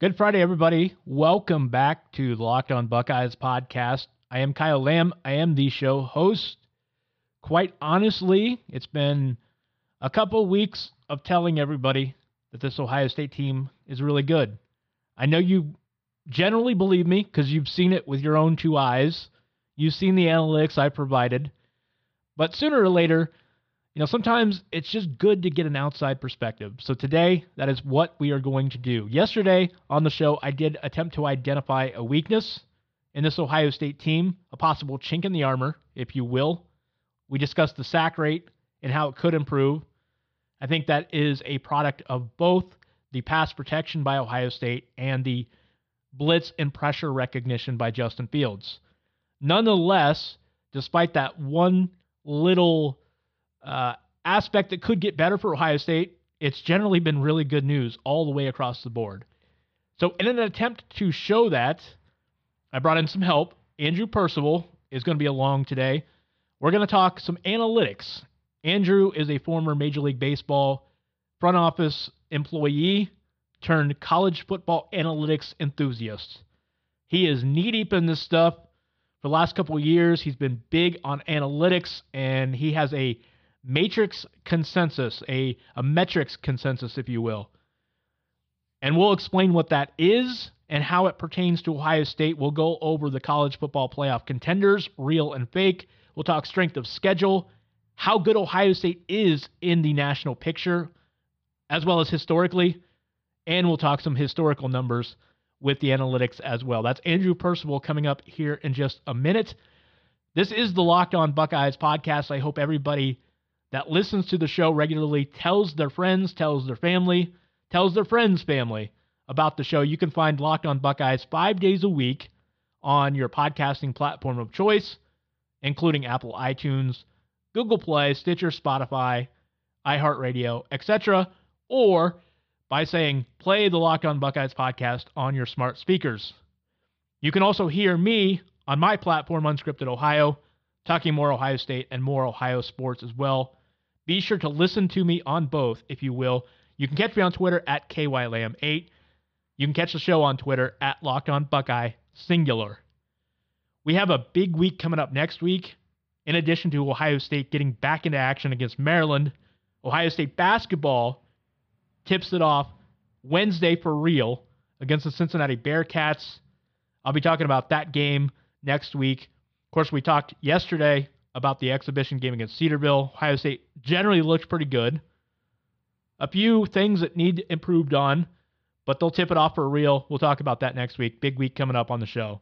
Good Friday, everybody. Welcome back to the Locked On Buckeyes podcast. I am Kyle Lamb. I am the show host. Quite honestly, it's been a couple weeks of telling everybody that this Ohio State team is really good. I know you generally believe me because you've seen it with your own two eyes. You've seen the analytics I provided. But sooner or later, you know, sometimes it's just good to get an outside perspective. So today, that is what we are going to do. Yesterday on the show, I did attempt to identify a weakness in this Ohio State team, a possible chink in the armor, if you will. We discussed the sack rate and how it could improve. I think that is a product of both the pass protection by Ohio State and the blitz and pressure recognition by Justin Fields. Nonetheless, despite that one little uh, aspect that could get better for Ohio State, it's generally been really good news all the way across the board. So, in an attempt to show that, I brought in some help. Andrew Percival is going to be along today. We're going to talk some analytics. Andrew is a former Major League Baseball front office employee turned college football analytics enthusiast. He is knee deep in this stuff. For the last couple of years, he's been big on analytics and he has a matrix consensus, a, a metrics consensus, if you will. And we'll explain what that is and how it pertains to Ohio State. We'll go over the college football playoff contenders, real and fake. We'll talk strength of schedule, how good Ohio State is in the national picture, as well as historically. And we'll talk some historical numbers with the analytics as well. That's Andrew Percival coming up here in just a minute. This is the Locked On Buckeyes podcast. I hope everybody that listens to the show regularly tells their friends, tells their family, tells their friends' family about the show. You can find Locked On Buckeyes five days a week on your podcasting platform of choice, including Apple iTunes, Google Play, Stitcher, Spotify, iHeartRadio, etc., or by saying play the Locked On Buckeyes podcast on your smart speakers. You can also hear me on my platform, Unscripted Ohio, talking more Ohio State and more Ohio sports as well. Be sure to listen to me on both, if you will. You can catch me on Twitter at KYLAM8. You can catch the show on Twitter at Locked On Buckeye, singular. We have a big week coming up next week. In addition to Ohio State getting back into action against Maryland, Ohio State basketball tips it off Wednesday for real against the Cincinnati Bearcats. I'll be talking about that game next week. Of course, we talked yesterday about the exhibition game against Cedarville. Ohio State generally looks pretty good. A few things that need improved on, but they'll tip it off for real. We'll talk about that next week. Big week coming up on the show.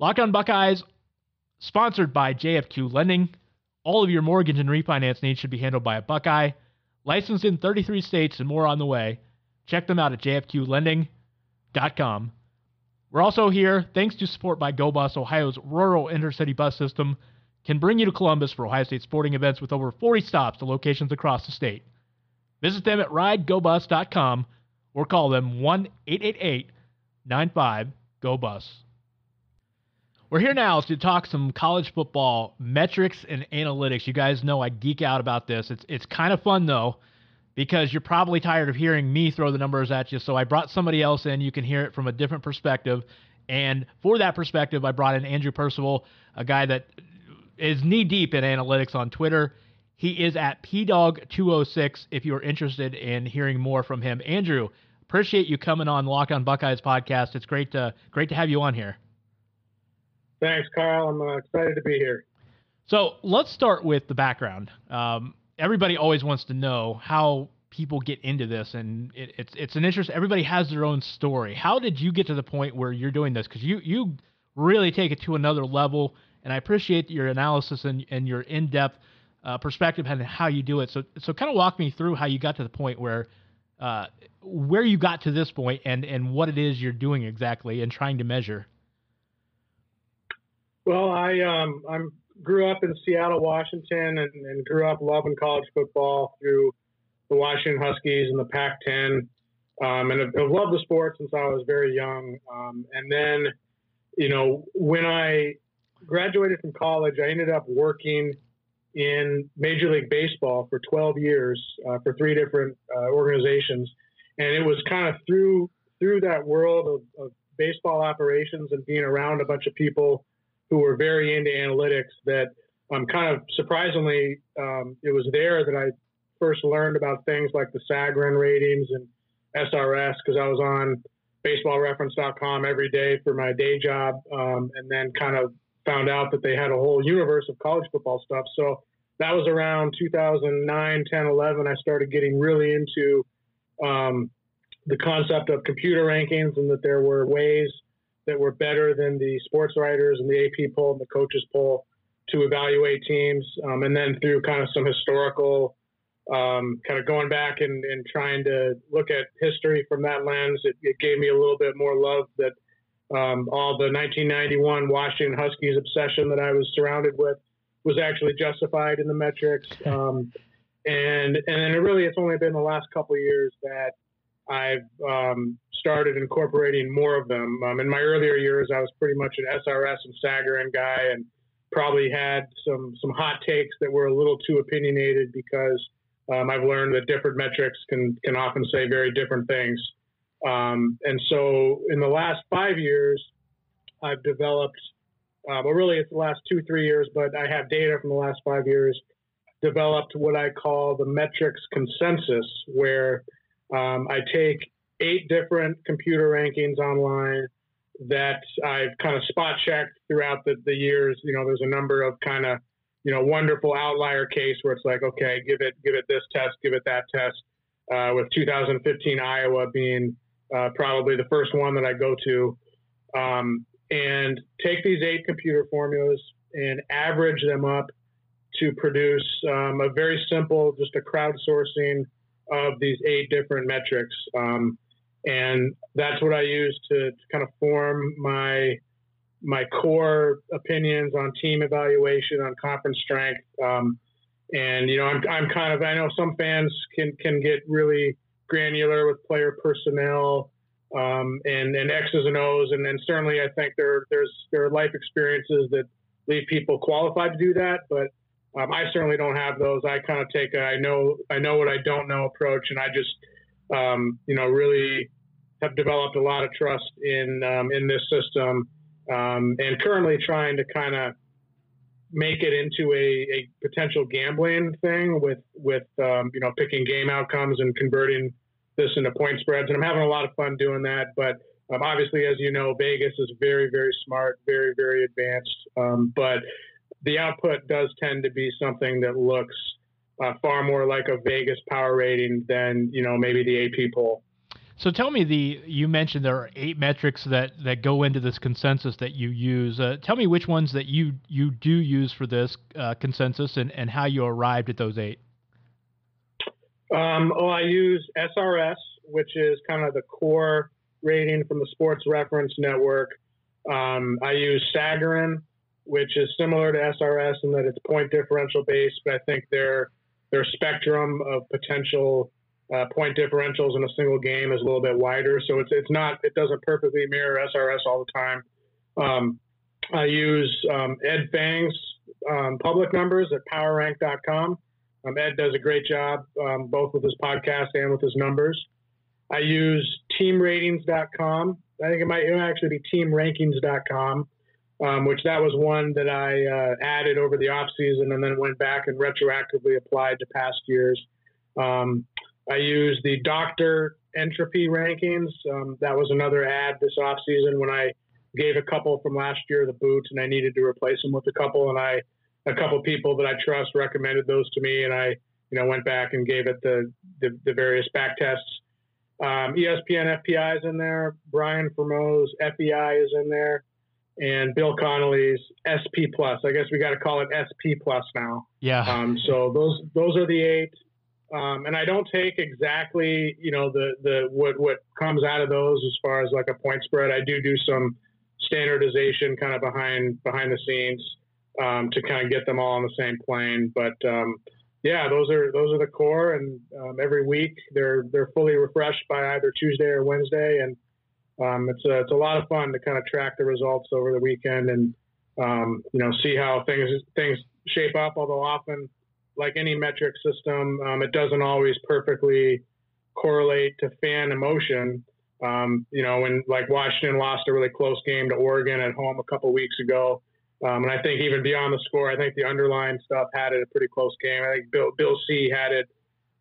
Lock on Buckeyes, sponsored by JFQ Lending. All of your mortgage and refinance needs should be handled by a Buckeye. Licensed in 33 states and more on the way. Check them out at jfqlending.com. We're also here thanks to support by GoBus, Ohio's rural intercity bus system can bring you to Columbus for Ohio State sporting events with over 40 stops to locations across the state. Visit them at ridegobus.com or call them 1 888 95 GO BUS. We're here now to talk some college football metrics and analytics. You guys know I geek out about this. It's it's kind of fun though because you're probably tired of hearing me throw the numbers at you. So I brought somebody else in. You can hear it from a different perspective. And for that perspective, I brought in Andrew Percival, a guy that is knee deep in analytics on Twitter. He is at pdog206 if you're interested in hearing more from him. Andrew, appreciate you coming on Lock on Buckeyes podcast. It's great to great to have you on here. Thanks, Kyle. I'm uh, excited to be here. So let's start with the background. Um, everybody always wants to know how people get into this, and it, it's it's an interest. Everybody has their own story. How did you get to the point where you're doing this? Because you you really take it to another level and I appreciate your analysis and, and your in depth uh, perspective and how you do it. So so kind of walk me through how you got to the point where uh, where you got to this point and and what it is you're doing exactly and trying to measure. Well, I um I'm grew up in Seattle, Washington, and, and grew up loving college football through the Washington Huskies and the Pac-10, um, and I've, I've, loved the sport since I was very young. Um, and then, you know, when I graduated from college, I ended up working in Major League Baseball for 12 years uh, for three different uh, organizations. And it was kind of through through that world of, of baseball operations and being around a bunch of people who were very into analytics that um, kind of surprisingly, um, it was there that I first learned about things like the Sagarin ratings and SRS because I was on baseballreference.com every day for my day job um, and then kind of found out that they had a whole universe of college football stuff. So that was around 2009, 10, 11. I started getting really into um, the concept of computer rankings and that there were ways that were better than the sports writers and the AP poll and the coaches poll to evaluate teams. Um, and then through kind of some historical, um, kind of going back and, and, trying to look at history from that lens, it, it gave me a little bit more love that um, all the 1991 Washington Huskies obsession that I was surrounded with was actually justified in the metrics. Um, and and then it really it's only been the last couple of years that I've um, started incorporating more of them. Um, in my earlier years, I was pretty much an SRS and Sagarin guy, and probably had some some hot takes that were a little too opinionated because um, I've learned that different metrics can can often say very different things. Um, and so, in the last five years, I've developed. Uh, well, really, it's the last two three years, but I have data from the last five years. Developed what I call the metrics consensus, where um, I take eight different computer rankings online that I've kind of spot checked throughout the, the years. You know, there's a number of kind of, you know, wonderful outlier case where it's like, okay, give it, give it this test, give it that test. Uh, with 2015 Iowa being uh, probably the first one that I go to, um, and take these eight computer formulas and average them up to produce um, a very simple, just a crowdsourcing of these eight different metrics. Um, and that's what I use to, to, kind of form my my core opinions on team evaluation, on conference strength. Um, and you know, I'm, I'm kind of I know some fans can can get really granular with player personnel um, and and X's and O's, and then certainly I think there there's there are life experiences that leave people qualified to do that, but um, I certainly don't have those. I kind of take a I know I know what I don't know approach, and I just um, you know really have developed a lot of trust in um, in this system, um, and currently trying to kind of make it into a, a, potential gambling thing with with um, you know picking game outcomes and converting this into point spreads. And I'm having a lot of fun doing that, but. Um, obviously, as you know, Vegas is very, very smart, very, very advanced. but the output does tend to be something that looks uh, far more like a Vegas power rating than you know maybe the AP poll. So tell me the you mentioned there are eight metrics that that go into this consensus that you use. Uh, tell me which ones that you you do use for this uh, consensus and and how you arrived at those eight. Um, well, I use SRS, which is kind of the core rating from the Sports Reference Network. Um, I use Sagarin, which is similar to SRS in that it's point differential based, but I think their their spectrum of potential uh, point differentials in a single game is a little bit wider. So it's it's not it doesn't perfectly mirror SRS all the time. Um, I use um, Ed Feng's um, public numbers at PowerRank.com. Um, Ed does a great job um, both with his podcast and with his numbers. I use TeamRatings.com. I think it might, it might actually be TeamRankings.com um, which that was one that I uh, added over the off season and then went back and retroactively applied to past years. Um, I use the doctor entropy rankings. Um, that was another ad this off season when I gave a couple from last year the boots and I needed to replace them with a couple and I a couple people that I trust recommended those to me and I you know went back and gave it the the, the various back tests. Um, ESPN FPI is in there. Brian Fremeau's FEI is in there and Bill Connelly's SP Plus. I guess we got to call it SP Plus now. Yeah. Um, so those those are the eight, um, and I don't take exactly you know the the what what comes out of those as far as like a point spread. I do do some standardization kind of behind behind the scenes um, to kind of get them all on the same plane. But um, yeah, those are those are the core, and um, every week they're they're fully refreshed by either Tuesday or Wednesday, and um, it's a, it's a lot of fun to kind of track the results over the weekend and um, you know see how things things shape up. Although often, like any metric system, um, it doesn't always perfectly correlate to fan emotion. You know, when like Washington lost a really close game to Oregon at home a couple weeks ago. Um, and I think even beyond the score, I think the underlying stuff had it a pretty close game. I think Bill, Bill C had it.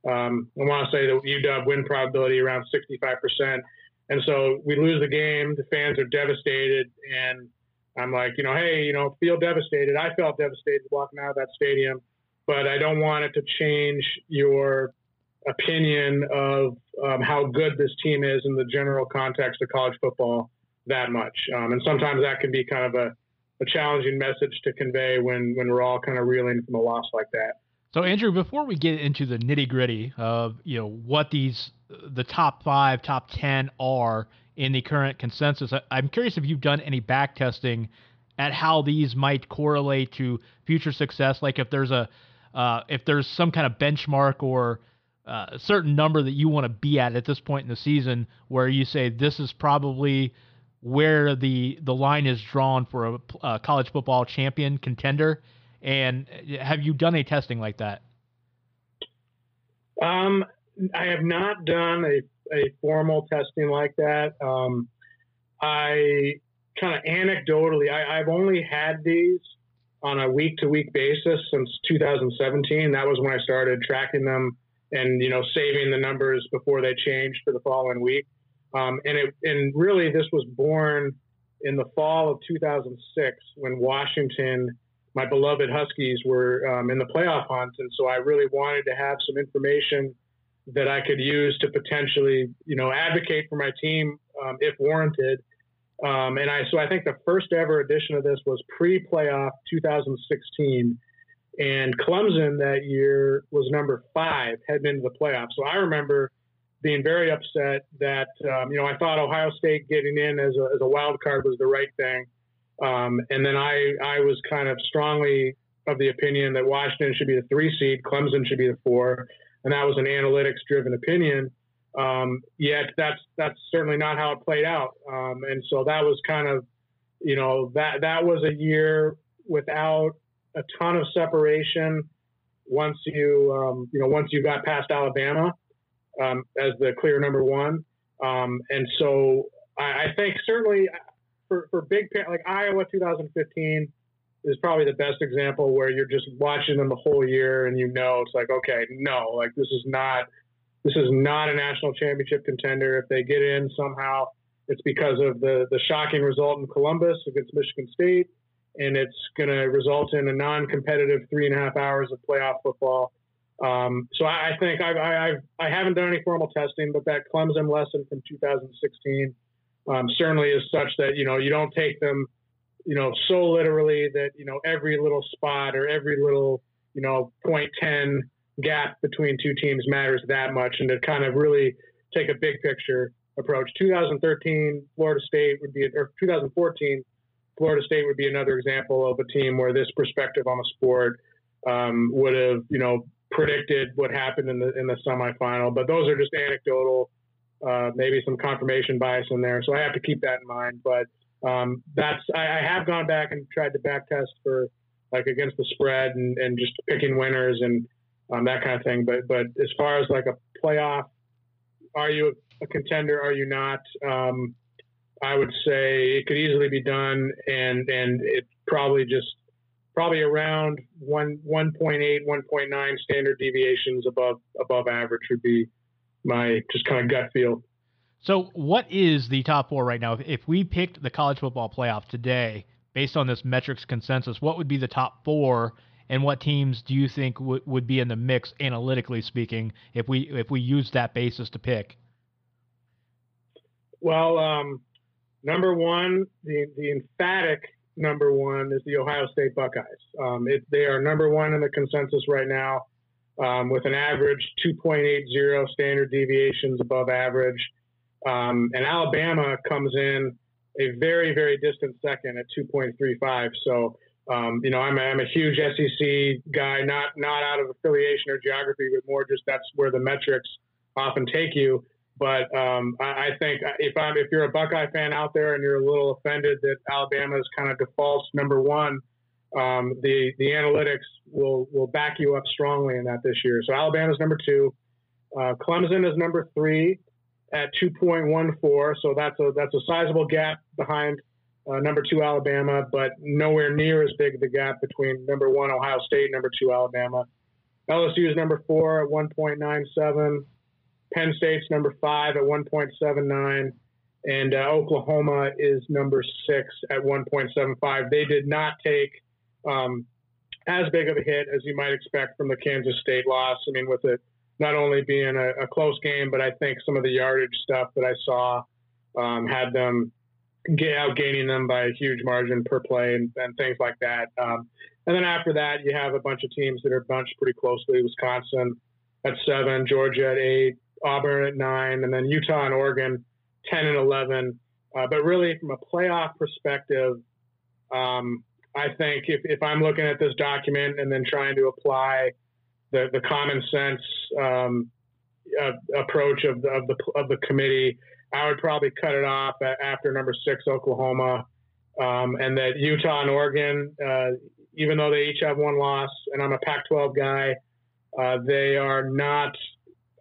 Um, I want to say the UW win probability around 65%. And so we lose the game. The fans are devastated. And I'm like, you know, hey, you know, feel devastated. I felt devastated walking out of that stadium, but I don't want it to change your opinion of um, how good this team is in the general context of college football that much. Um, and sometimes that can be kind of a, a challenging message to convey when, when we're all kind of reeling from a loss like that. So Andrew, before we get into the nitty gritty of you know what these the top five, top ten are in the current consensus, I, am curious if you've done any back testing at how these might correlate to future success. Like if there's a uh, if there's some kind of benchmark or uh, a certain number that you want to be at at this point in the season, where you say this is probably where the the line is drawn for a, a college football champion contender and have you done a testing like that? Um, I have not done a, a formal testing like that. Um, I kind of anecdotally, I, I've only had these on a week to week basis since 2017. That was when I started tracking them and, you know, saving the numbers before they changed for the following week. Um, and it, and really this was born in the fall of 2006 when Washington my beloved Huskies were um, in the playoff hunt, and so I really wanted to have some information that I could use to potentially, you know, advocate for my team um, if warranted. Um, and I so I think the first ever edition of this was pre-playoff 2016, and Clemson that year was number five heading into the playoffs. So I remember being very upset that um, you know I thought Ohio State getting in as a, as a wild card was the right thing. Um, and then I, I was kind of strongly of the opinion that Washington should be the three seed, Clemson should be the four, and that was an analytics driven opinion. Um, yet that's that's certainly not how it played out. Um, and so that was kind of, you know, that that was a year without a ton of separation. Once you um, you know once you got past Alabama um, as the clear number one, um, and so I, I think certainly for, for big like Iowa 2015 is probably the best example where you're just watching them the whole year and you know it's like okay no like this is not this is not a national championship contender if they get in somehow it's because of the the shocking result in Columbus against Michigan State and it's going to result in a non-competitive three and a half hours of playoff football. Um, so I, I think I've, I, I've, I haven't done any formal testing, but that Clemson lesson from 2016 um, certainly is such that you know you don't take them you know so literally that you know every little spot or every little you know point ten gap between two teams matters that much, and to kind of really take a big picture approach. 2013 Florida State would be, or 2014 Florida State would be another example of a team where this perspective on the sport um, would have you know predicted what happened in the in the semifinal. But those are just anecdotal uh, maybe some confirmation bias in there. So I have to keep that in mind. But um, that's I, I, have gone back and tried to back test for like against the spread and, and just picking winners and um, that kind of thing. But but as far as like a playoff, are you a contender? Are you not? Um, I would say it could easily be done, and and it probably just probably around one 1.8, 1.9 standard deviations above above average would be my just kind of gut feel. So, what is the top four right now? If we picked the college football playoff today, based on this metrics consensus, what would be the top four, and what teams do you think w- would be in the mix, analytically speaking, if we if we use that basis to pick? Well, um, number one, the the emphatic number one is the Ohio State Buckeyes. Um, it, they are number one in the consensus right now um, with an average 2.80 standard deviations above average. Um, and Alabama comes in a very, very distant second at 2.35. So, um, you know, I'm a, I'm a huge SEC guy, not not out of affiliation or geography, but more just that's where the metrics often take you. But um, I, I, think if I'm if you're a Buckeye fan out there and you're a little offended that Alabama is kind of defaults number one, um, the the analytics will will back you up strongly in that this year. So Alabama's number two, uh, Clemson is number three, at 2.14. So that's a that's a sizable gap behind uh, number two Alabama, but nowhere near as big the gap between number one Ohio State, number two Alabama. LSU is number four at 1.97. Penn State's number five at 1.79, and uh, Oklahoma is number six at 1.75. They did not take um, as big of a hit as you might expect from the Kansas State loss. I mean, with it not only being a, a close game, but I think some of the yardage stuff that I saw um, had them get out gaining them by a huge margin per play and, and things like that. Um, and then after that, you have a bunch of teams that are bunched pretty closely. Wisconsin at seven, Georgia at eight, Auburn at nine, and then Utah and Oregon ten and eleven. Uh, but really, from a playoff perspective, um, I think if, if I'm looking at this document and then trying to apply the, the common sense um, uh, approach of the, of the of the committee, I would probably cut it off after number six, Oklahoma, um, and that Utah and Oregon, uh, even though they each have one loss, and I'm a Pac-12 guy, uh, they are not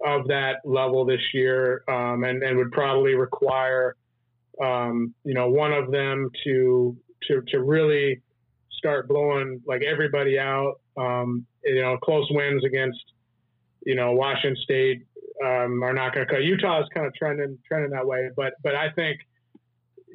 of that level this year, um, and, and would probably require, um, you know, one of them to to to really start blowing like everybody out. Um, you know, close wins against, you know, Washington State um, are not going to cut. Utah is kind of trending trending that way, but but I think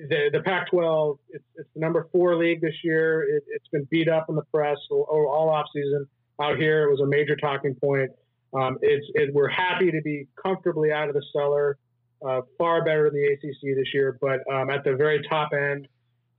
the the Pac-12 it's, it's the number four league this year. It, has been beat up in the press all, all off season. Out here, it was a major talking point. Um, it's it, we're happy to be comfortably out of the cellar, uh, far better than the ACC this year. But um, at the very top end,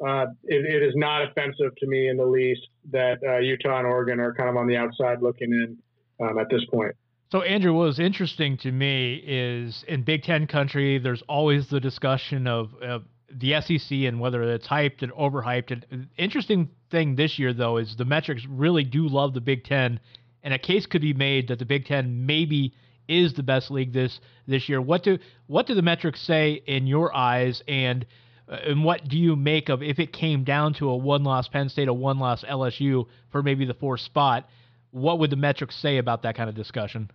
uh, it, it is not offensive to me in the least that uh, Utah and Oregon are kind of on the outside looking in um, at this point. So, Andrew, what was interesting to me is in Big Ten country, there's always the discussion of, of the SEC and whether it's hyped and overhyped. And interesting thing this year, though, is the metrics really do love the Big Ten, and a case could be made that the Big Ten maybe is the best league this this year. What do what do the metrics say in your eyes, and uh, and what do you make of if it came down to a one loss Penn State, a one loss LSU for maybe the fourth spot? what would the metrics say about that kind of discussion?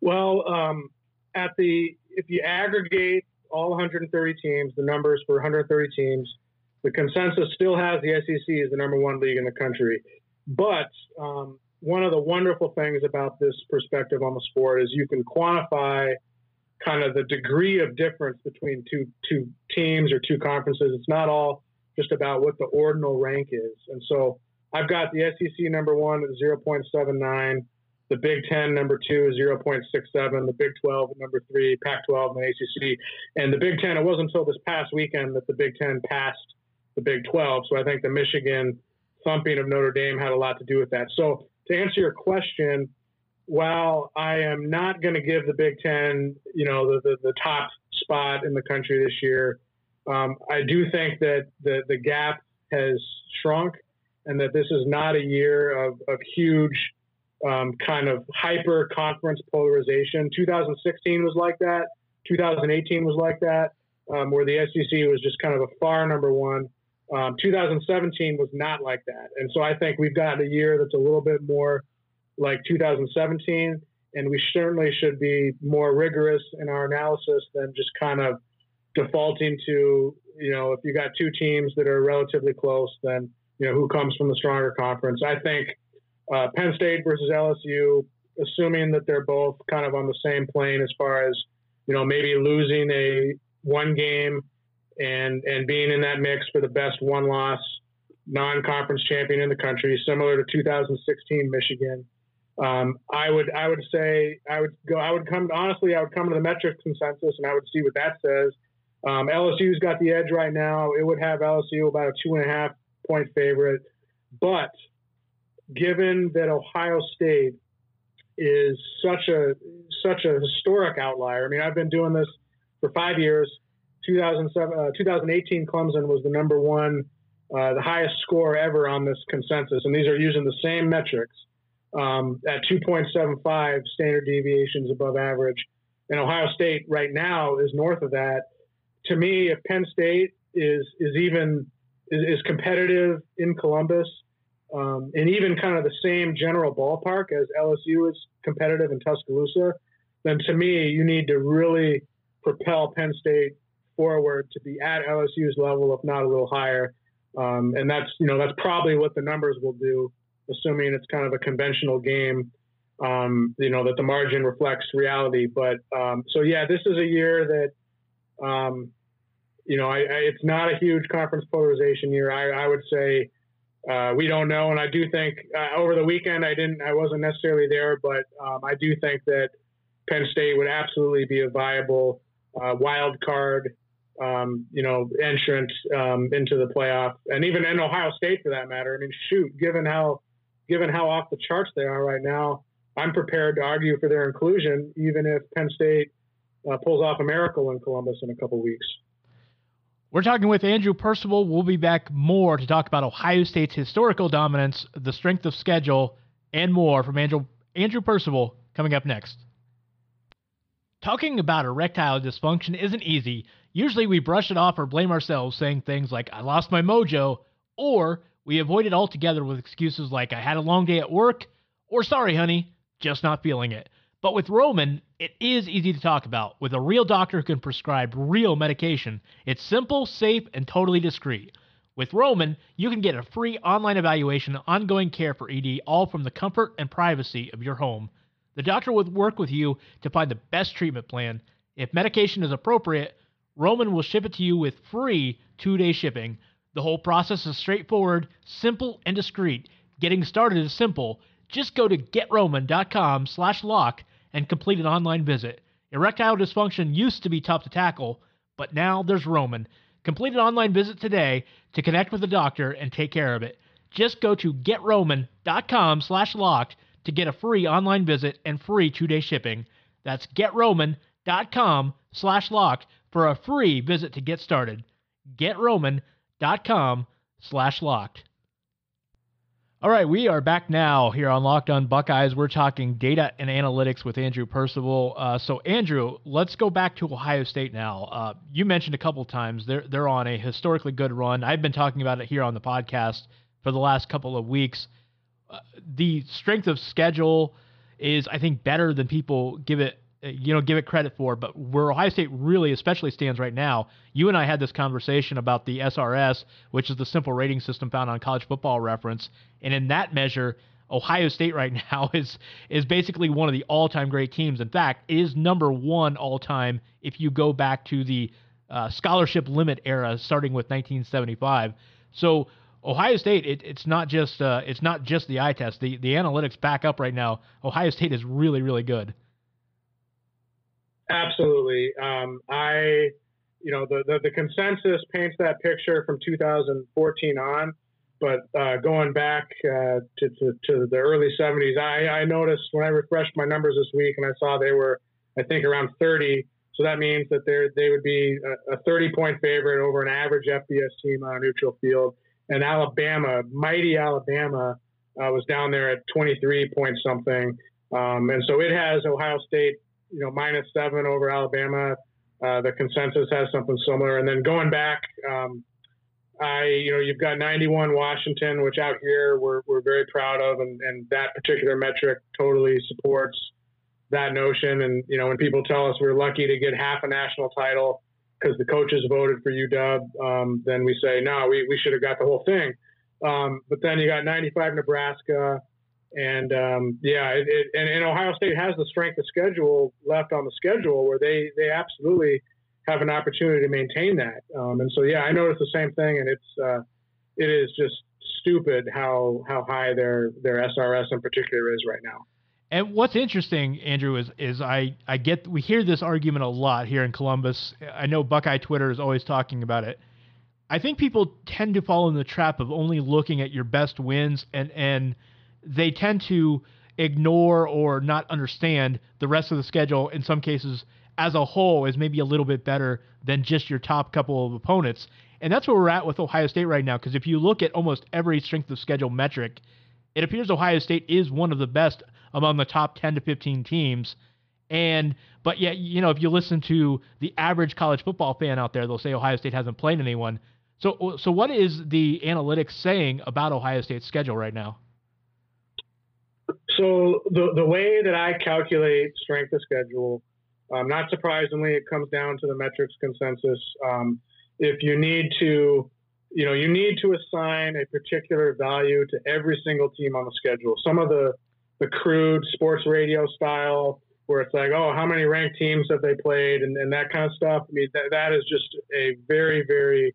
Well, um, at the if you aggregate all 130 teams, the numbers for 130 teams, the consensus still has the SEC as the number one league in the country. But um, one of the wonderful things about this perspective on the sport is you can quantify kind of the degree of difference between two two teams or two conferences. It's not all just about what the ordinal rank is, and so I've got the SEC number one at 0.79, the Big Ten number two is 0.67, the Big 12 number three, Pac 12 and ACC. And the Big Ten, it wasn't until this past weekend that the Big Ten passed the Big 12. So I think the Michigan thumping of Notre Dame had a lot to do with that. So to answer your question, while I am not going to give the Big Ten, you know, the, the, the, top spot in the country this year, um, I do think that the, the gap has shrunk and that this is not a year of, of huge um, kind of hyper conference polarization. 2016 was like that. 2018 was like that, um, where the SEC was just kind of a far number one. Um, 2017 was not like that. And so I think we've got a year that's a little bit more like 2017, and we certainly should be more rigorous in our analysis than just kind of defaulting to, you know, if you got two teams that are relatively close, then you know, who comes from the stronger conference. I think uh, Penn State versus LSU, assuming that they're both kind of on the same plane as far as, you know, maybe losing a one game and and being in that mix for the best one loss non-conference champion in the country, similar to 2016 Michigan. Um, I would I would say I would go I would come honestly I would come to the metric consensus and I would see what that says. Um, LSU's got the edge right now. It would have LSU about a two and a half point favorite. But given that Ohio State is such a such a historic outlier, I mean, I've been doing this for five years. 2007, uh, 2018, Clemson was the number one, uh, the highest score ever on this consensus, and these are using the same metrics um, at 2.75 standard deviations above average. And Ohio State right now is north of that. To me, if Penn State is is even is, is competitive in Columbus, um, and even kind of the same general ballpark as LSU is competitive in Tuscaloosa. then to me, you need to really propel Penn State forward to be at LSU's level, if not a little higher. Um, and that's you know that's probably what the numbers will do, assuming it's kind of a conventional game. Um, you know that the margin reflects reality. But um, so yeah, this is a year that um, you know I, I, it's not a huge conference polarization year. I, I would say uh, we don't know, and I do think uh, over the weekend I didn't I wasn't necessarily there, but um, I do think that Penn State would absolutely be a viable uh, wild card um, you know, entrant um, into the playoff, and even in Ohio State for that matter. I mean, shoot, given how given how off the charts they are right now, I'm prepared to argue for their inclusion, even if Penn State uh, pulls off a miracle in Columbus in a couple weeks. We're talking with Andrew Percival. We'll be back more to talk about Ohio State's historical dominance, the strength of schedule, and more from Andrew Andrew Percival coming up next. Talking about erectile dysfunction isn't easy. Usually we brush it off or blame ourselves, saying things like, I lost my mojo, or we avoid it altogether with excuses like, I had a long day at work, or sorry, honey, just not feeling it. But with Roman, it is easy to talk about. With a real doctor who can prescribe real medication, it's simple, safe, and totally discreet. With Roman, you can get a free online evaluation and ongoing care for ED all from the comfort and privacy of your home. The doctor will work with you to find the best treatment plan. If medication is appropriate, Roman will ship it to you with free two day shipping. The whole process is straightforward, simple, and discreet. Getting started is simple. Just go to getroman.com slash lock and complete an online visit. Erectile dysfunction used to be tough to tackle, but now there's Roman. Complete an online visit today to connect with a doctor and take care of it. Just go to getroman.com slash locked to get a free online visit and free two-day shipping. That's getroman.com slash locked for a free visit to get started. GetRoman.com slash locked. All right, we are back now here on Locked On Buckeyes. We're talking data and analytics with Andrew Percival. Uh, so, Andrew, let's go back to Ohio State now. Uh, you mentioned a couple times they're they're on a historically good run. I've been talking about it here on the podcast for the last couple of weeks. The strength of schedule is, I think, better than people give it you know give it credit for. But where Ohio State really especially stands right now, you and I had this conversation about the SRS, which is the simple rating system found on College Football Reference, and in that measure. Ohio State right now is is basically one of the all-time great teams. In fact, it is number one all-time if you go back to the uh, scholarship limit era, starting with 1975. So Ohio State, it, it's not just uh, it's not just the eye test. The the analytics back up right now. Ohio State is really really good. Absolutely. Um, I, you know, the, the, the consensus paints that picture from 2014 on, but uh, going back uh, to, to, to, the early 70s, I, I noticed when I refreshed my numbers this week and I saw they were, I think, around 30. So that means that they they would be a, a 30 point favorite over an average FBS team on a neutral field. And Alabama, mighty Alabama, uh, was down there at 23 point something. Um, and so it has Ohio State you know, minus seven over Alabama. Uh, the consensus has something similar. And then going back, um, I, you know, you've got 91 Washington, which out here we're, we're very proud of, and, and that particular metric totally supports that notion. And, you know, when people tell us we're lucky to get half a national title because the coaches voted for UW, um, then we say, no, we, we should have got the whole thing. Um, but then you got 95 Nebraska, and um, yeah, it, it, and, and, Ohio State has the strength of schedule left on the schedule where they they absolutely have an opportunity to maintain that. Um, and so yeah, I noticed the same thing, and it's uh, it is just stupid how how high their their SRS in particular is right now. And what's interesting, Andrew, is is I I get we hear this argument a lot here in Columbus. I know Buckeye Twitter is always talking about it. I think people tend to fall in the trap of only looking at your best wins and and they tend to ignore or not understand the rest of the schedule in some cases as a whole is maybe a little bit better than just your top couple of opponents. And that's where we're at with Ohio State right now because if you look at almost every strength of schedule metric, it appears Ohio State is one of the best among the top 10 to 15 teams. And but yet, you know, if you listen to the average college football fan out there, they'll say Ohio State hasn't played anyone. So so what is the analytics saying about Ohio State's schedule right now? So the the way that I calculate strength of schedule, um, not surprisingly, it comes down to the metrics consensus. Um, if you need to, you know, you need to assign a particular value to every single team on the schedule. Some of the the crude sports radio style, where it's like, oh, how many ranked teams have they played, and, and that kind of stuff. I mean, that, that is just a very very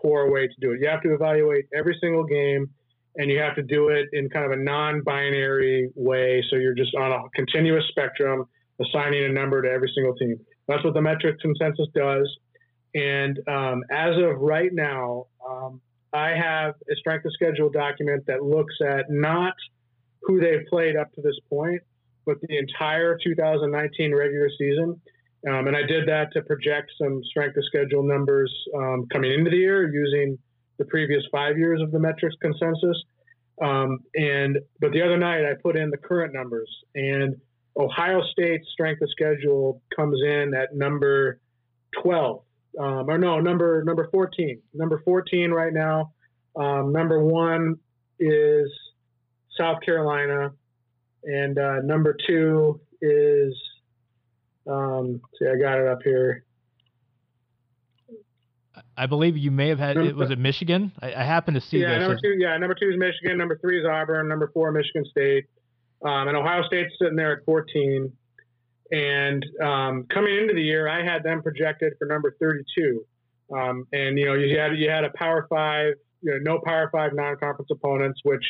poor way to do it. You have to evaluate every single game and you have to do it in kind of a non-binary way. So you're just on a continuous spectrum, assigning a number to every single team. That's what the metric consensus does. And um, as of right now, um, I have a strength of schedule document that looks at not who they've played up to this point, but the entire 2019 regular season. Um, and I did that to project some strength of schedule numbers um, coming into the year using the previous five years of the metrics consensus. Um, and but the other night I put in the current numbers, and Ohio State's strength of schedule comes in at number 12, um, or no, number number 14. Number 14 right now. Um, number one is South Carolina, and uh, number two is um, see, I got it up here. I believe you may have had it was it Michigan. I, I happen to see yeah, this. number two. Yeah, number two is Michigan. Number three is Auburn. Number four, Michigan State. Um, and Ohio State's sitting there at 14. And um, coming into the year, I had them projected for number 32. Um, and you know, you had you had a Power Five, you know, no Power Five non-conference opponents, which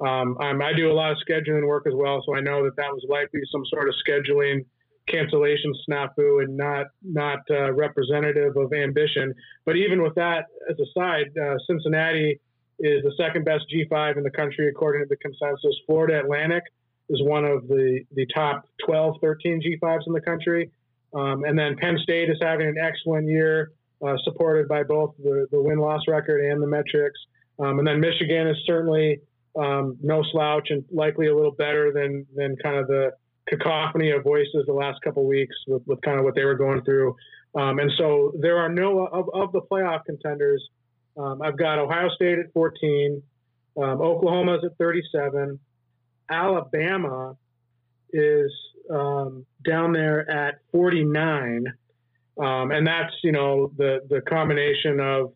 um, I do a lot of scheduling work as well, so I know that that was likely some sort of scheduling cancellation snafu and not not uh, representative of ambition. But even with that as a side, uh, Cincinnati is the second best G5 in the country according to the consensus. Florida Atlantic is one of the the top 12, 13 G5s in the country. Um, and then Penn State is having an excellent year, uh, supported by both the, the win loss record and the metrics. Um, and then Michigan is certainly um, no slouch and likely a little better than than kind of the cacophony of voices the last couple weeks with, with kind of what they were going through. Um, and so there are no of, of the playoff contenders. Um, I've got Ohio State at 14, um, Oklahoma's at 37, Alabama is um, down there at 49, um, and that's you know the the combination of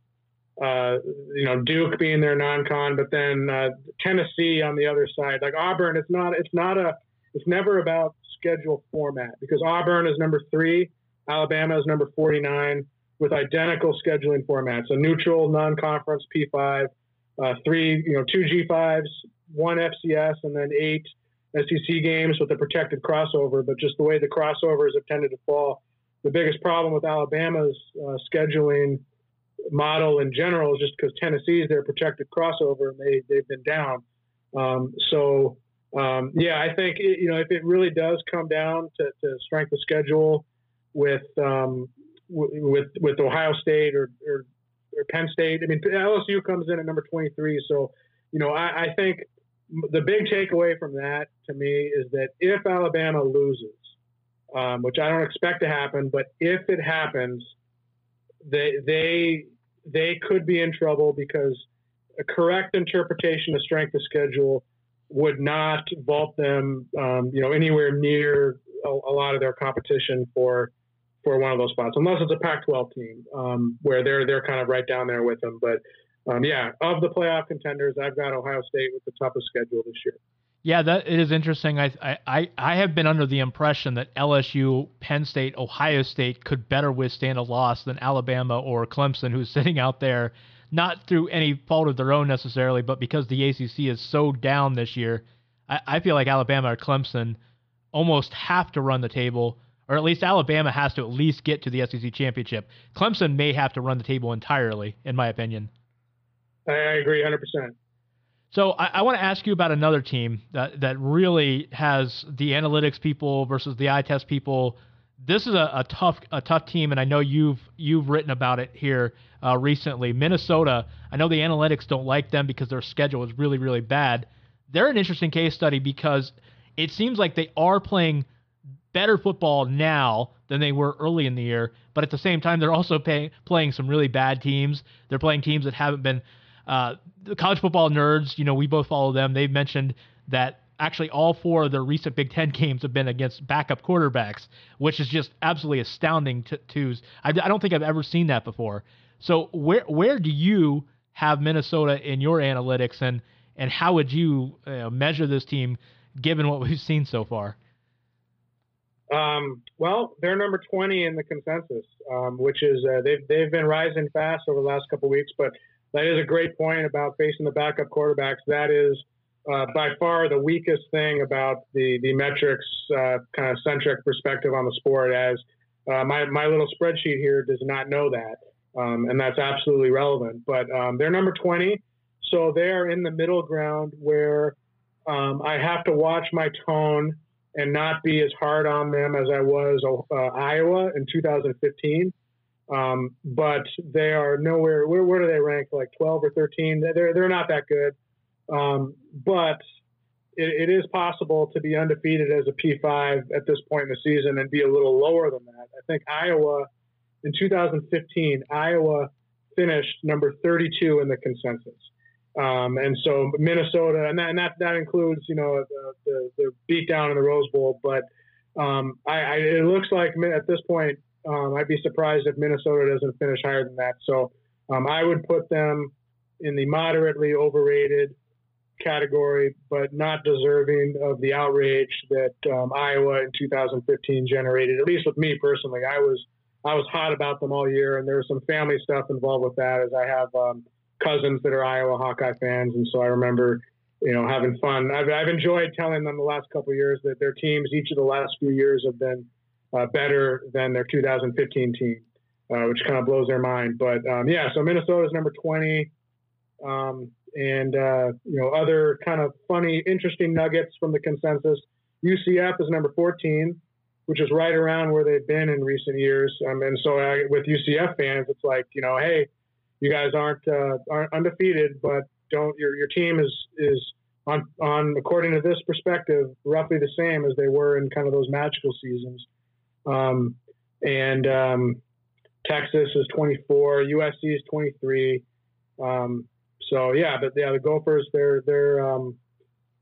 uh, you know Duke being their non-con, but then uh, Tennessee on the other side. Like Auburn, it's not it's not a it's never about schedule format because Auburn is number three, Alabama is number 49 with identical scheduling formats: a neutral, non-conference P5, uh, three, you know, two G5s, one FCS, and then eight SEC games with a protected crossover. But just the way the crossovers have tended to fall, the biggest problem with Alabama's uh, scheduling model in general is just because Tennessee is their protected crossover and they they've been down. Um, so um, yeah, I think it, you know if it really does come down to, to strength of schedule with um, w- with with Ohio State or, or, or Penn State. I mean LSU comes in at number 23, so you know I, I think the big takeaway from that to me is that if Alabama loses, um, which I don't expect to happen, but if it happens, they they they could be in trouble because a correct interpretation of strength of schedule would not vault them, um, you know, anywhere near a, a, lot of their competition for for one of those spots, unless it's a Pac-12 team um, where they're they're kind of right down there with them. But um, yeah, of the playoff contenders, I've got Ohio State with the toughest schedule this year. Yeah, that it is interesting. I, I I have been under the impression that LSU, Penn State, Ohio State could better withstand a loss than Alabama or Clemson, who's sitting out there not through any fault of their own necessarily, but because the ACC is so down this year, I, I feel like Alabama or Clemson almost have to run the table, or at least Alabama has to at least get to the SEC championship. Clemson may have to run the table entirely, in my opinion. I agree 100%. So I, I want to ask you about another team that, that really has the analytics people versus the eye test people this is a, a, tough a tough team, and I know you've you've written about it here uh, recently. Minnesota, I know the analytics don't like them because their schedule is really really bad. They're an interesting case study because it seems like they are playing better football now than they were early in the year, but at the same time they're also pay, playing some really bad teams. They're playing teams that haven't been uh, the college football nerds. You know, we both follow them. They've mentioned that actually all four of the recent Big Ten games have been against backup quarterbacks, which is just absolutely astounding. To, to I, I don't think I've ever seen that before. So where where do you have Minnesota in your analytics, and and how would you uh, measure this team given what we've seen so far? Um, well, they're number 20 in the consensus, um, which is uh, they've they've been rising fast over the last couple of weeks. But that is a great point about facing the backup quarterbacks. That is uh, by far the weakest thing about the the metrics uh, kind of centric perspective on the sport. As uh, my my little spreadsheet here does not know that, um, and that's absolutely relevant. But um, they're number 20, so they are in the middle ground where um, I have to watch my tone and not be as hard on them as I was uh, Iowa in 2015. Um, but they are nowhere. Where, where do they rank? Like 12 or 13? They're they're not that good. Um, but it, it is possible to be undefeated as a P5 at this point in the season and be a little lower than that. I think Iowa in 2015, Iowa finished number 32 in the consensus. Um, and so Minnesota, and that, and that, that includes, you know, the, the, the beat down in the Rose Bowl. But um, I, I, it looks like at this point, um, I'd be surprised if Minnesota doesn't finish higher than that. So um, I would put them in the moderately overrated category, but not deserving of the outrage that um, Iowa in 2015 generated. At least with me personally, I was I was hot about them all year, and there was some family stuff involved with that, as I have um, cousins that are Iowa Hawkeye fans, and so I remember, you know, having fun. I've, I've enjoyed telling them the last couple years that their teams, each of the last few years, have been uh, better than their 2015 team, uh, which kind of blows their mind. But um, yeah, so Minnesota is number 20, um, and uh, you know, other kind of funny, interesting nuggets from the consensus. UCF is number 14 which is right around where they've been in recent years. Um, and so I, with UCF fans, it's like, you know, hey, you guys aren't uh, aren't undefeated, but don't your your team is is on on according to this perspective roughly the same as they were in kind of those magical seasons. Um, and um, Texas is 24, USC is 23. Um, so yeah, but yeah, the Gophers they're they're um,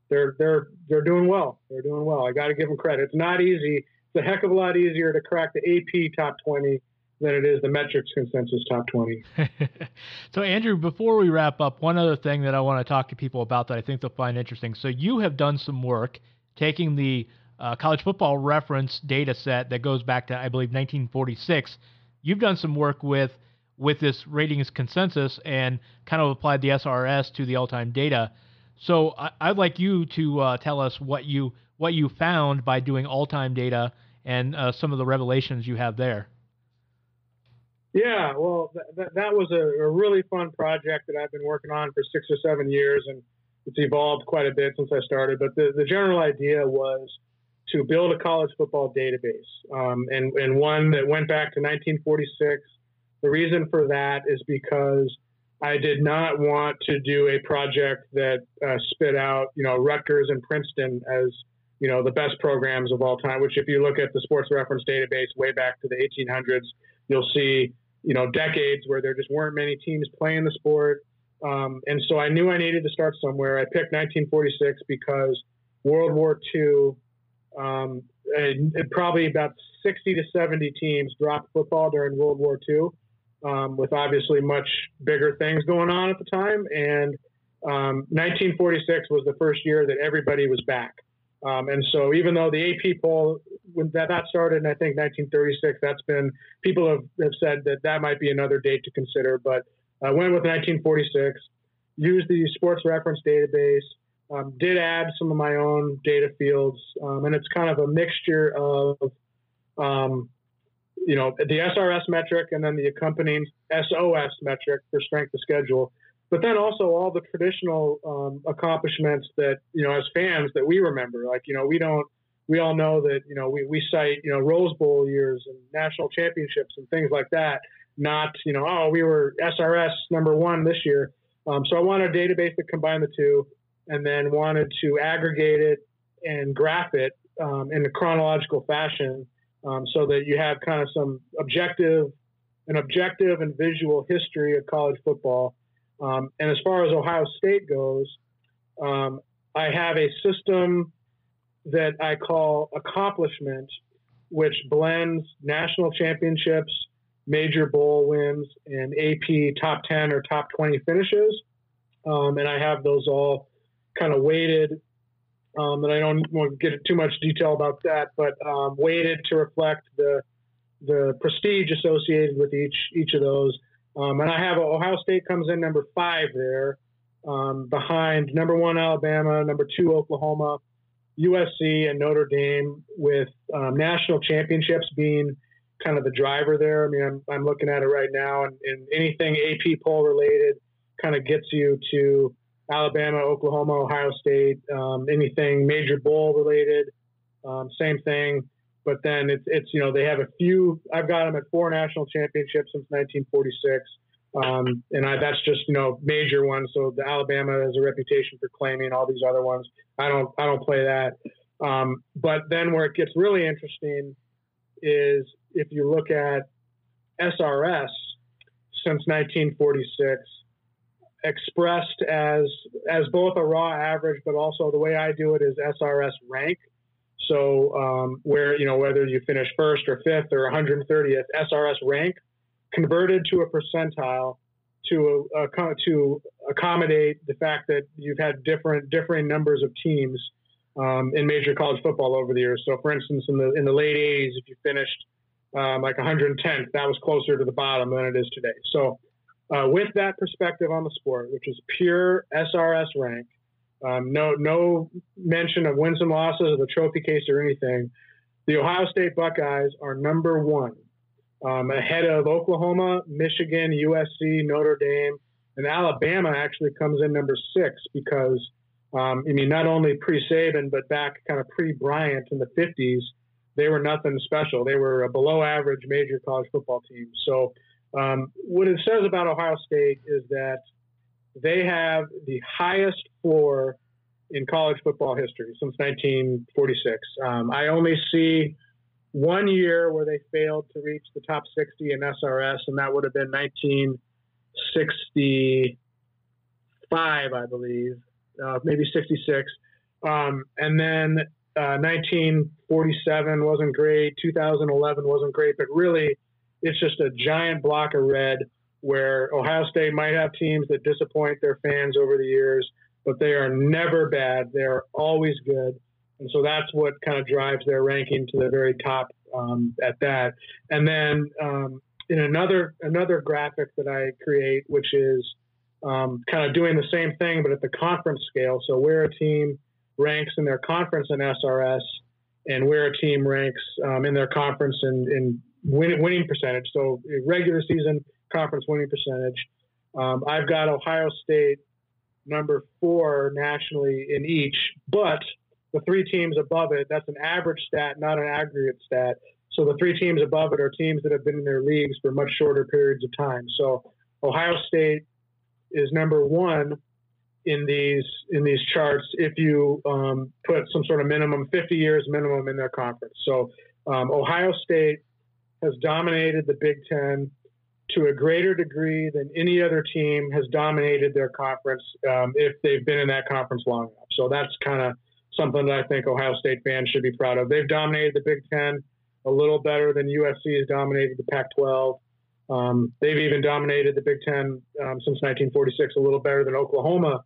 they're they're they're doing well. They're doing well. I got to give them credit. It's not easy. It's a heck of a lot easier to crack the AP top 20 than it is the metrics consensus top 20. so, Andrew, before we wrap up, one other thing that I want to talk to people about that I think they'll find interesting. So, you have done some work taking the uh, college football reference data set that goes back to, I believe, 1946. You've done some work with with this ratings consensus and kind of applied the SRS to the all-time data. So I, would like you to uh, tell us what you what you found by doing all-time data and uh, some of the revelations you have there. Yeah, well, th- that was a, a, really fun project that I've been working on for six or seven years, and it's evolved quite a bit since I started. But the, the general idea was to build a college football database, um, and, and one that went back to 1946. The reason for that is because I did not want to do a project that uh, spit out, you know, Rutgers and Princeton as, you know, the best programs of all time. Which, if you look at the sports reference database way back to the 1800s, you'll see you know decades where there just weren't many teams playing the sport. Um, and so I knew I needed to start somewhere. I picked 1946 because World War II, um, and, and probably about 60 to 70 teams dropped football during World War II, um, with obviously much bigger things going on at the time. And 1946 um, was the first year that everybody was back. Um, and so, even though the AP poll, when that, that started in I think 1936, that's been people have, have said that that might be another date to consider. But I went with 1946, used the sports reference database, um, did add some of my own data fields, um, and it's kind of a mixture of, um, you know, the SRS metric and then the accompanying SOS metric for strength of schedule but then also all the traditional um, accomplishments that you know as fans that we remember. Like you know we don't we all know that you know we, we cite you know rose bowl years and national championships and things like that not you know oh we were srs number one this year. Um, so i want a database that combined the two and then wanted to aggregate it and graph it um, in a chronological fashion um, so that you have kind of some objective an objective and visual history of college football um, and as far as Ohio State goes, um, I have a system that I call accomplishment, which blends national championships, major bowl wins, and AP top 10 or top 20 finishes. Um, and I have those all kind of weighted. Um, and I don't want to get too much detail about that, but um, weighted to reflect the the prestige associated with each each of those. Um, and I have Ohio State comes in number five there, um, behind number one Alabama, number two Oklahoma, USC, and Notre Dame, with um, national championships being kind of the driver there. I mean, I'm, I'm looking at it right now, and, and anything AP poll related kind of gets you to Alabama, Oklahoma, Ohio State, um, anything major bowl related, um, same thing. But then it's, it's, you know, they have a few, I've got them at four national championships since 1946. Um, and I, that's just, you know, major ones. So the Alabama has a reputation for claiming all these other ones. I don't, I don't play that. Um, but then where it gets really interesting is if you look at SRS since 1946, expressed as as both a raw average, but also the way I do it is SRS rank. So um, where you know whether you finish first or fifth or 130th, SRS rank converted to a percentile to uh, to accommodate the fact that you've had different differing numbers of teams um, in major college football over the years. So, for instance, in the in the late 80s, if you finished um, like 110th, that was closer to the bottom than it is today. So, uh, with that perspective on the sport, which is pure SRS rank, um, no no mention of wins and losses or the trophy case or anything, the Ohio State Buckeyes are number one, um, ahead of Oklahoma, Michigan, USC, Notre Dame, and Alabama actually comes in number six because um, I mean not only pre Saban but back kind of pre Bryant in the 50s, they were nothing special. They were a below average major college football team. So um, what it says about Ohio State is that they have the highest floor in college football history since 1946. Um, I only see one year where they failed to reach the top 60 in SRS, and that would have been 1965, I believe, uh, maybe 66. Um, and then uh, 1947 wasn't great, 2011 wasn't great, but really it's just a giant block of red where Ohio State might have teams that disappoint their fans over the years, but they are never bad. They're always good. And so that's what kind of drives their ranking to the very top um, at that. And then um, in another another graphic that I create, which is um, kind of doing the same thing, but at the conference scale. So where a team ranks in their conference in SRS, and where a team ranks um, in their conference in, in win, winning percentage. So regular season conference winning percentage. Um, I've got Ohio State number four nationally in each, but the three teams above it, that's an average stat, not an aggregate stat. So the three teams above it are teams that have been in their leagues for much shorter periods of time. So Ohio State is number one in these in these charts if you um, put some sort of minimum 50 years minimum in their conference. So um, Ohio State has dominated the Big Ten to a greater degree than any other team has dominated their conference um, if they've been in that conference long enough. So that's kind of something that I think Ohio State fans should be proud of. They've dominated the Big Ten a little better than USC has dominated the Pac-12. Um, they've even dominated the Big Ten um, since 1946 a little better than Oklahoma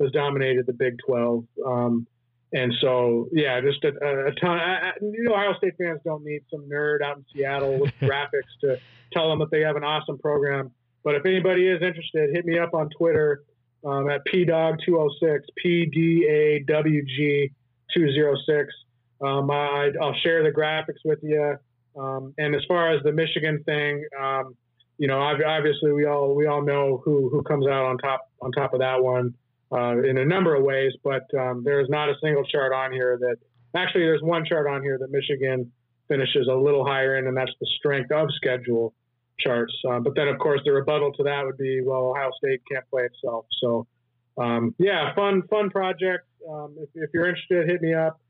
has dominated the Big 12. Um, and so, yeah, just a, a ton. I, you know, Ohio State fans don't need some nerd out in Seattle with graphics to tell them that they have an awesome program. But if anybody is interested, hit me up on Twitter um, at pdawg206, P D A W G 206. Um, I, will share the graphics with you. Um, and as far as the Michigan thing, um, you know, obviously we all we all know who who comes out on top on top of that one uh, in a number of ways, but um, there's not a single chart on here that actually there's one chart on here that Michigan finishes a little higher in, and that's the strength of schedule charts. Uh, but then, of course, the rebuttal to that would be, well, Ohio State can't play itself. So, um, yeah, fun, fun project. Um, if, if, you're interested, hit me up.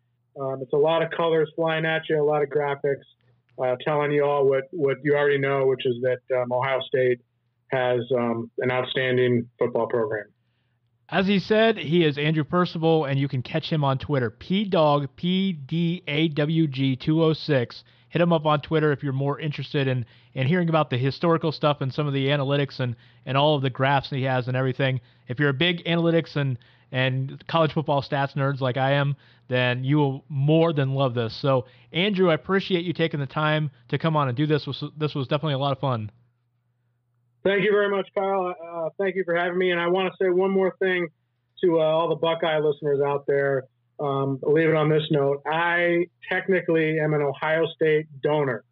Um, it's a lot of colors flying at you, a lot of graphics, uh, telling you all what, what you already know, which is that um, Ohio State has um, an outstanding football program As he said, he is Andrew Percival, and you can catch him on Twitter, pdawg, P-D-A-W-G 206. Hit him up on Twitter if you're more interested in, in hearing about the historical stuff and some of the analytics and, and all of the graphs he has and everything. If you're a big analytics and, and college football stats nerds like I am, then you will more than love this. So, Andrew, I appreciate you taking the time to come on and do this. This was definitely a lot of fun. Thank you very much, Kyle. Uh, thank you for having me. And I want to say one more thing to uh, all the Buckeye listeners out there. Um, leave it on this note. I technically am an Ohio State donor.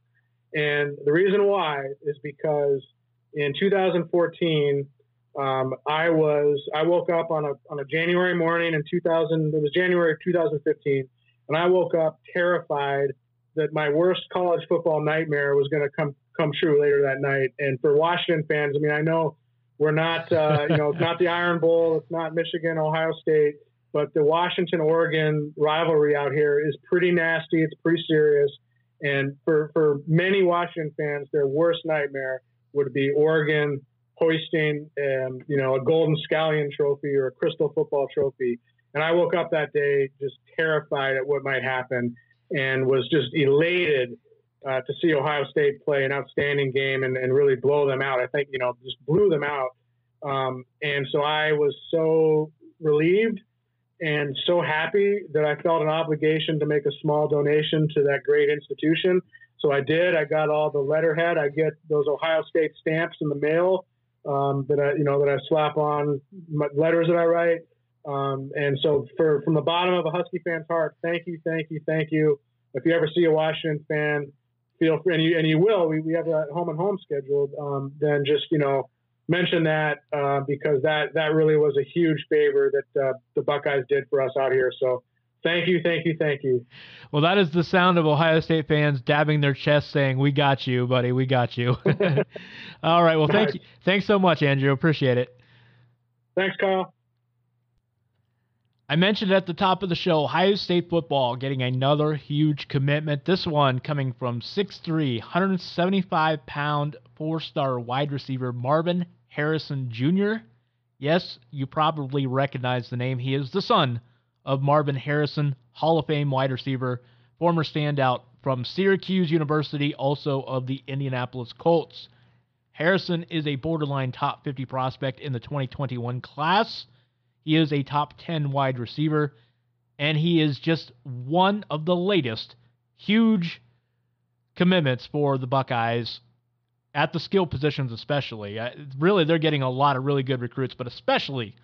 And the reason why is because in 2014, um, I was I woke up on a on a January morning in 2000. It was January of 2015, and I woke up terrified that my worst college football nightmare was going to come come true later that night. And for Washington fans, I mean, I know we're not, uh, you know, it's not the Iron Bowl, it's not Michigan, Ohio State, but the Washington Oregon rivalry out here is pretty nasty. It's pretty serious. And for, for many Washington fans, their worst nightmare would be Oregon hoisting, um, you know, a golden scallion trophy or a crystal football trophy. And I woke up that day just terrified at what might happen and was just elated uh, to see Ohio State play an outstanding game and, and, really blow them out. I think, you know, just blew them out. Um, and so I was so relieved and so happy that I felt an obligation to make a small donation to that great institution. So I did. I got all the letterhead. I get those Ohio State stamps in the mail um, that I, you know, that I slap on letters that I write. Um, and so, for from the bottom of a Husky fan's heart, thank you, thank you, thank you. If you ever see a Washington fan feel free, and you, and you will, we, we have a home and home scheduled, um, then just, you know, mention that uh, because that, that really was a huge favor that uh, the Buckeyes did for us out here. So thank you, thank you, thank you. Well, that is the sound of Ohio State fans dabbing their chest saying, we got you, buddy, we got you. All right. Well, thank you. Thanks so much, Andrew. Appreciate it. Thanks, Kyle. I mentioned at the top of the show Ohio State football getting another huge commitment. This one coming from 6'3, 175 pound, four star wide receiver Marvin Harrison Jr. Yes, you probably recognize the name. He is the son of Marvin Harrison, Hall of Fame wide receiver, former standout from Syracuse University, also of the Indianapolis Colts. Harrison is a borderline top 50 prospect in the 2021 class. He is a top 10 wide receiver, and he is just one of the latest huge commitments for the Buckeyes at the skill positions, especially. Uh, really, they're getting a lot of really good recruits, but especially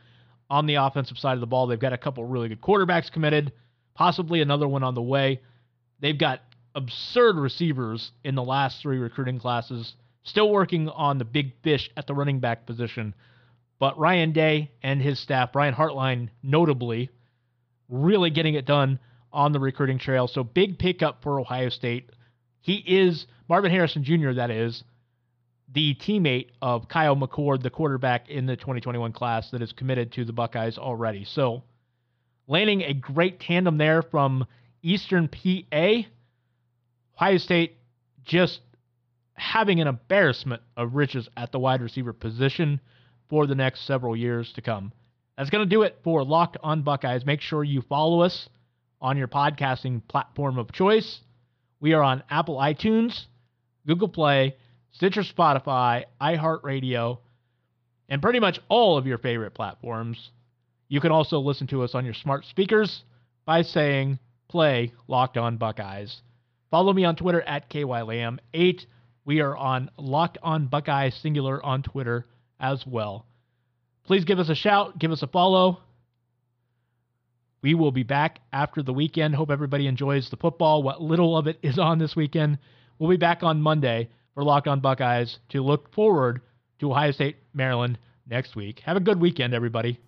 on the offensive side of the ball, they've got a couple really good quarterbacks committed, possibly another one on the way. They've got absurd receivers in the last three recruiting classes, still working on the big fish at the running back position. But Ryan Day and his staff, Brian Hartline notably, really getting it done on the recruiting trail. So big pickup for Ohio State. He is Marvin Harrison Jr. That is the teammate of Kyle McCord, the quarterback in the 2021 class that is committed to the Buckeyes already. So landing a great tandem there from Eastern PA. Ohio State just having an embarrassment of riches at the wide receiver position for the next several years to come. That's going to do it for Locked on Buckeyes. Make sure you follow us on your podcasting platform of choice. We are on Apple iTunes, Google Play, Stitcher, Spotify, iHeartRadio, and pretty much all of your favorite platforms. You can also listen to us on your smart speakers by saying play Locked on Buckeyes. Follow me on Twitter at KYLam8. We are on Locked on Buckeyes Singular on Twitter as well. Please give us a shout, give us a follow. We will be back after the weekend. Hope everybody enjoys the football, what little of it is on this weekend. We'll be back on Monday for Locked on Buckeyes to look forward to Ohio State, Maryland next week. Have a good weekend, everybody.